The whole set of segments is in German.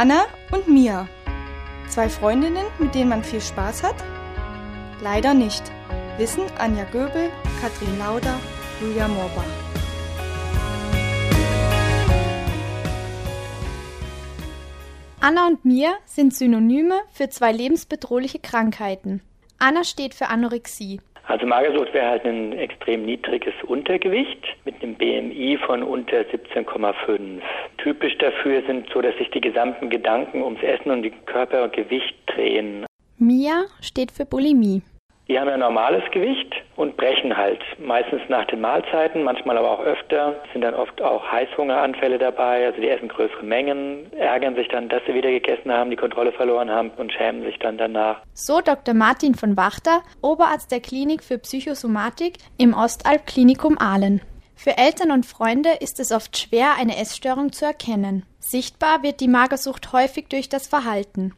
Anna und Mia. Zwei Freundinnen, mit denen man viel Spaß hat? Leider nicht. Wissen Anja Göbel, Katrin Lauder, Julia Moorbach. Anna und Mia sind Synonyme für zwei lebensbedrohliche Krankheiten. Anna steht für Anorexie. Also Magersucht wäre halt ein extrem niedriges Untergewicht mit einem BMI von unter 17,5. Typisch dafür sind so, dass sich die gesamten Gedanken ums Essen und die Körpergewicht drehen. Mia steht für Bulimie. Die haben ja normales Gewicht und brechen halt meistens nach den Mahlzeiten, manchmal aber auch öfter. Sind dann oft auch Heißhungeranfälle dabei, also die essen größere Mengen, ärgern sich dann, dass sie wieder gegessen haben, die Kontrolle verloren haben und schämen sich dann danach. So Dr. Martin von Wachter, Oberarzt der Klinik für Psychosomatik im Ostalb Klinikum Aalen. Für Eltern und Freunde ist es oft schwer, eine Essstörung zu erkennen. Sichtbar wird die Magersucht häufig durch das Verhalten.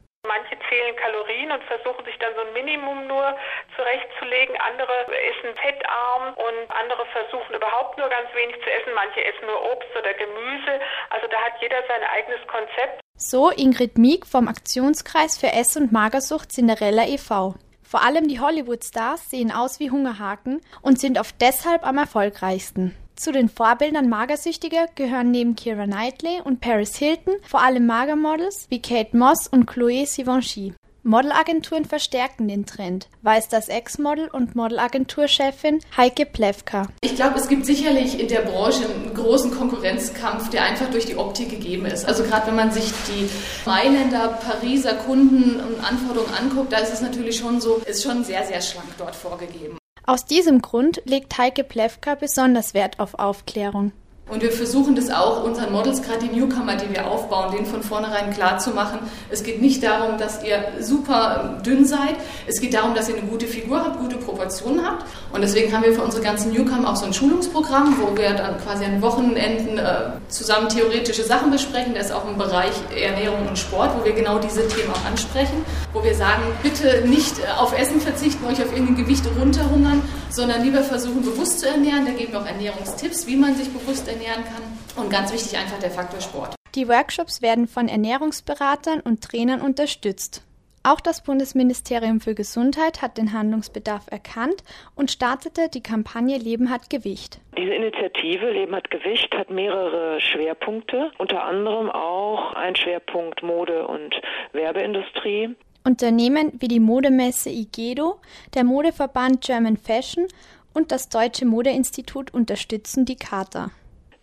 Zählen Kalorien und versuchen sich dann so ein Minimum nur zurechtzulegen. Andere essen fettarm und andere versuchen überhaupt nur ganz wenig zu essen. Manche essen nur Obst oder Gemüse. Also da hat jeder sein eigenes Konzept. So Ingrid Mieg vom Aktionskreis für Ess- und Magersucht Cinderella e.V. Vor allem die Hollywood-Stars sehen aus wie Hungerhaken und sind oft deshalb am erfolgreichsten. Zu den Vorbildern Magersüchtiger gehören neben Keira Knightley und Paris Hilton vor allem Magermodels wie Kate Moss und Chloé Givenchy. Modelagenturen verstärken den Trend, weiß das Ex-Model und Modelagenturchefin Heike Plewka. Ich glaube, es gibt sicherlich in der Branche einen großen Konkurrenzkampf, der einfach durch die Optik gegeben ist. Also gerade wenn man sich die Mailänder, Pariser Kunden und Anforderungen anguckt, da ist es natürlich schon so, ist schon sehr, sehr schlank dort vorgegeben. Aus diesem Grund legt Heike Plewka besonders Wert auf Aufklärung. Und wir versuchen das auch unseren Models, gerade die Newcomer, die wir aufbauen, denen von vornherein klar zu machen. Es geht nicht darum, dass ihr super dünn seid. Es geht darum, dass ihr eine gute Figur habt, gute Proportionen habt. Und deswegen haben wir für unsere ganzen Newcomer auch so ein Schulungsprogramm, wo wir dann quasi an Wochenenden äh, zusammen theoretische Sachen besprechen. Das ist auch im Bereich Ernährung und Sport, wo wir genau diese Themen auch ansprechen. Wo wir sagen, bitte nicht auf Essen verzichten, euch auf irgendein Gewicht runterhungern, sondern lieber versuchen, bewusst zu ernähren. Da geben wir auch Ernährungstipps, wie man sich bewusst ernähren kann. Und ganz wichtig einfach der Faktor Sport. Die Workshops werden von Ernährungsberatern und Trainern unterstützt. Auch das Bundesministerium für Gesundheit hat den Handlungsbedarf erkannt und startete die Kampagne Leben hat Gewicht. Diese Initiative Leben hat Gewicht hat mehrere Schwerpunkte, unter anderem auch ein Schwerpunkt Mode und Werbeindustrie. Unternehmen wie die Modemesse Igedo, der Modeverband German Fashion und das Deutsche Modeinstitut unterstützen die Charta.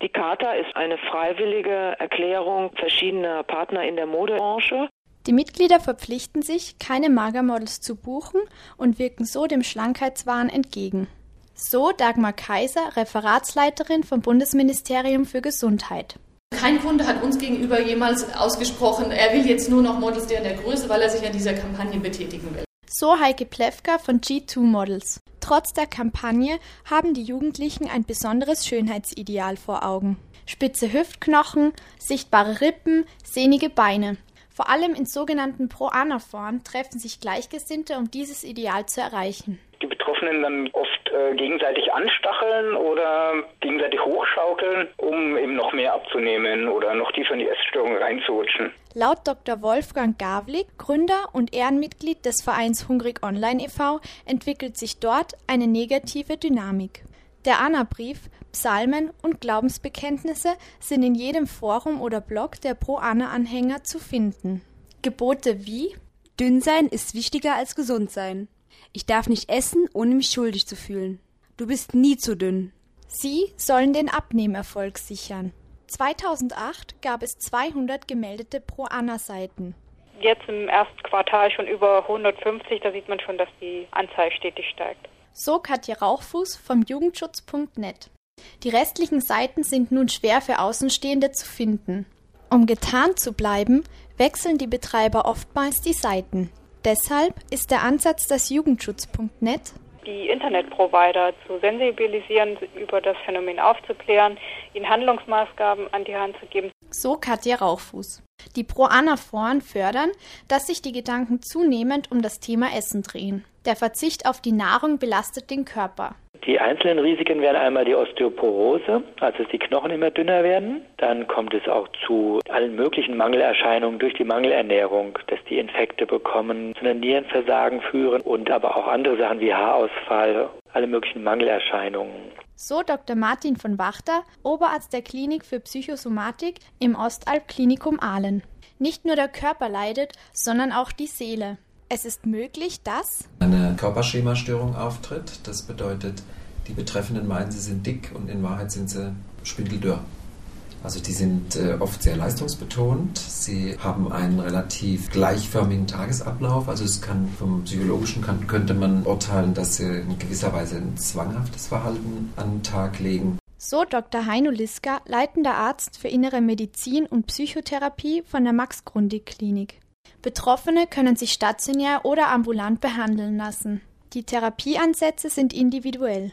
Die Charta ist eine freiwillige Erklärung verschiedener Partner in der Modebranche. Die Mitglieder verpflichten sich, keine Magermodels zu buchen und wirken so dem Schlankheitswahn entgegen. So Dagmar Kaiser, Referatsleiterin vom Bundesministerium für Gesundheit. Kein Kunde hat uns gegenüber jemals ausgesprochen, er will jetzt nur noch Models der in der Größe, weil er sich an dieser Kampagne betätigen will. So Heike Plewka von G2 Models. Trotz der Kampagne haben die Jugendlichen ein besonderes Schönheitsideal vor Augen. Spitze Hüftknochen, sichtbare Rippen, sehnige Beine. Vor allem in sogenannten Pro-Ana-Foren treffen sich Gleichgesinnte, um dieses Ideal zu erreichen. Die Betroffenen dann oft äh, gegenseitig anstacheln oder gegenseitig hochschaukeln, um eben noch mehr abzunehmen oder noch tiefer in die Essstörung reinzurutschen. Laut Dr. Wolfgang Gavlik, Gründer und Ehrenmitglied des Vereins Hungrig Online e.V., entwickelt sich dort eine negative Dynamik. Der Anna-Brief, Psalmen und Glaubensbekenntnisse sind in jedem Forum oder Blog der Pro-Anna-Anhänger zu finden. Gebote wie Dünn sein ist wichtiger als gesund sein. Ich darf nicht essen, ohne mich schuldig zu fühlen. Du bist nie zu dünn. Sie sollen den Abnehmerfolg sichern. 2008 gab es 200 gemeldete Pro-Anna-Seiten. Jetzt im ersten Quartal schon über 150, da sieht man schon, dass die Anzahl stetig steigt. So Katja Rauchfuß vom Jugendschutz.net. Die restlichen Seiten sind nun schwer für Außenstehende zu finden. Um getarnt zu bleiben, wechseln die Betreiber oftmals die Seiten. Deshalb ist der Ansatz des Jugendschutz.net die Internetprovider zu sensibilisieren, über das Phänomen aufzuklären, ihnen Handlungsmaßgaben an die Hand zu geben. So Katja Rauchfuß. Die Pro-Anna-Foren fördern, dass sich die Gedanken zunehmend um das Thema Essen drehen. Der Verzicht auf die Nahrung belastet den Körper. Die einzelnen Risiken wären einmal die Osteoporose, also dass die Knochen immer dünner werden. Dann kommt es auch zu allen möglichen Mangelerscheinungen durch die Mangelernährung, dass die Infekte bekommen, zu einem Nierenversagen führen und aber auch andere Sachen wie Haarausfall, alle möglichen Mangelerscheinungen. So Dr. Martin von Wachter, Oberarzt der Klinik für Psychosomatik im Ostalb-Klinikum Aalen. Nicht nur der Körper leidet, sondern auch die Seele. Es ist möglich, dass eine Körperschemastörung auftritt. Das bedeutet, die Betreffenden meinen, sie sind dick und in Wahrheit sind sie spindeldürr. Also die sind äh, oft sehr leistungsbetont. Sie haben einen relativ gleichförmigen Tagesablauf. Also es kann vom psychologischen kann, könnte man urteilen, dass sie in gewisser Weise ein zwanghaftes Verhalten an den Tag legen. So Dr. Heino Liska, leitender Arzt für innere Medizin und Psychotherapie von der Max-Grundig-Klinik. Betroffene können sich stationär oder ambulant behandeln lassen. Die Therapieansätze sind individuell.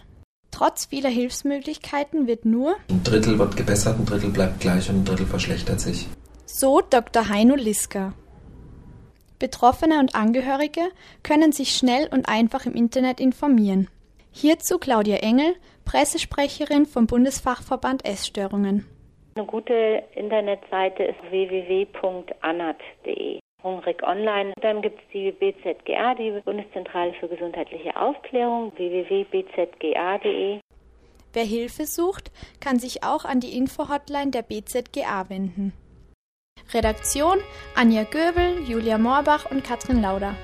Trotz vieler Hilfsmöglichkeiten wird nur ein Drittel wird gebessert, ein Drittel bleibt gleich und ein Drittel verschlechtert sich. So Dr. Heino Liska. Betroffene und Angehörige können sich schnell und einfach im Internet informieren. Hierzu Claudia Engel, Pressesprecherin vom Bundesfachverband Essstörungen. Eine gute Internetseite ist www.anat.de. Hungrig Online. Dann gibt es die BZGA, die Bundeszentrale für gesundheitliche Aufklärung, www.bzga.de. Wer Hilfe sucht, kann sich auch an die Info-Hotline der BZGA wenden. Redaktion Anja Göbel, Julia Moorbach und Katrin Lauder.